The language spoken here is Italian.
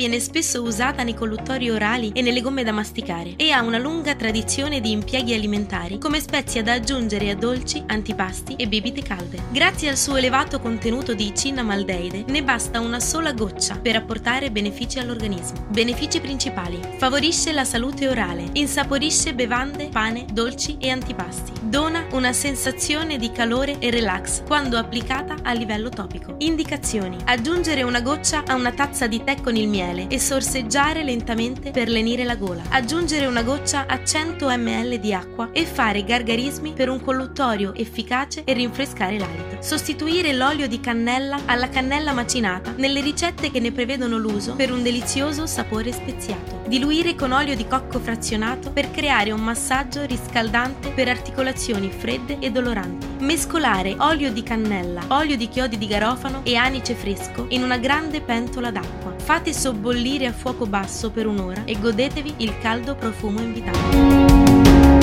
Viene spesso usata nei colluttori orali e nelle gomme da masticare e ha una lunga tradizione di impieghi alimentari come spezia da aggiungere a dolci, antipasti e bibite calde. Grazie al suo elevato contenuto di cinnamaldeide ne basta una sola goccia per apportare benefici all'organismo. Benefici principali. Favorisce la salute orale, insaporisce bevande, pane, dolci e antipasti. Dona una sensazione di calore e relax quando applicata a livello topico. Indicazioni. Aggiungere una goccia a una tazza di tè con il miele e sorseggiare lentamente per lenire la gola. Aggiungere una goccia a 100 ml di acqua e fare gargarismi per un colluttorio efficace e rinfrescare l'alito. Sostituire l'olio di cannella alla cannella macinata nelle ricette che ne prevedono l'uso per un delizioso sapore speziato. Diluire con olio di cocco frazionato per creare un massaggio riscaldante per articolazioni fredde e doloranti. Mescolare olio di cannella, olio di chiodi di garofano e anice fresco in una grande pentola d'acqua. Fate sobbollire a fuoco basso per un'ora e godetevi il caldo profumo invitante.